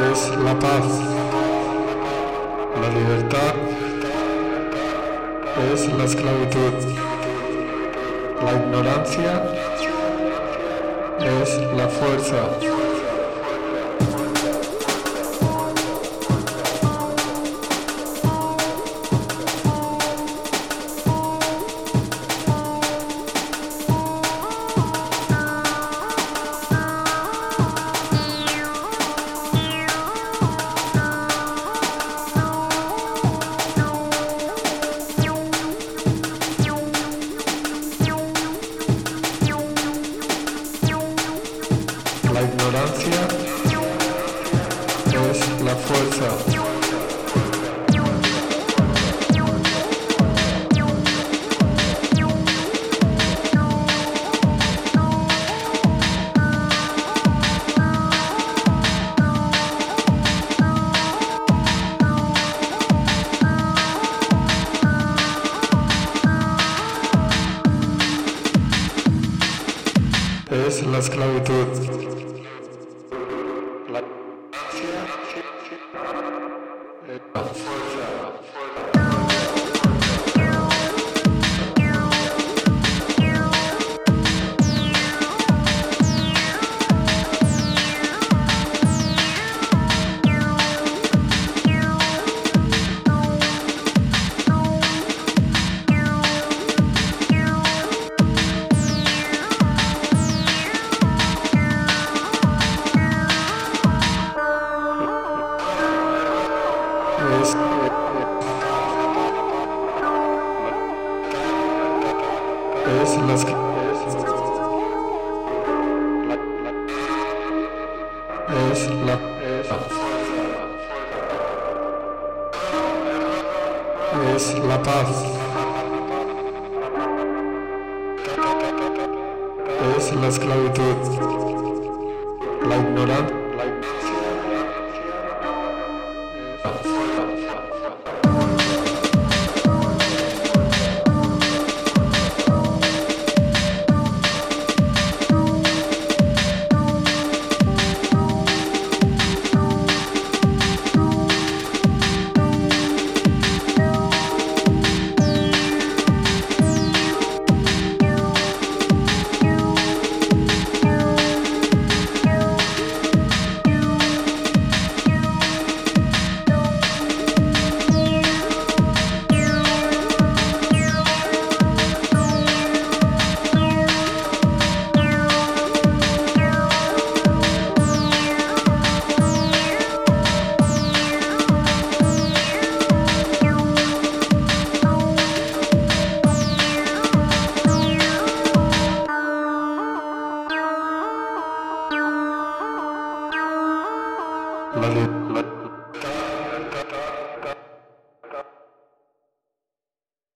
la paz. La libertad es la esclavitud. La ignorancia es la fuerza. La ignorancia es la fuerza. es la esclavitud. Es la esclavitud. Es la es la paz. Es la esclavitud. La ignorancia. 嗯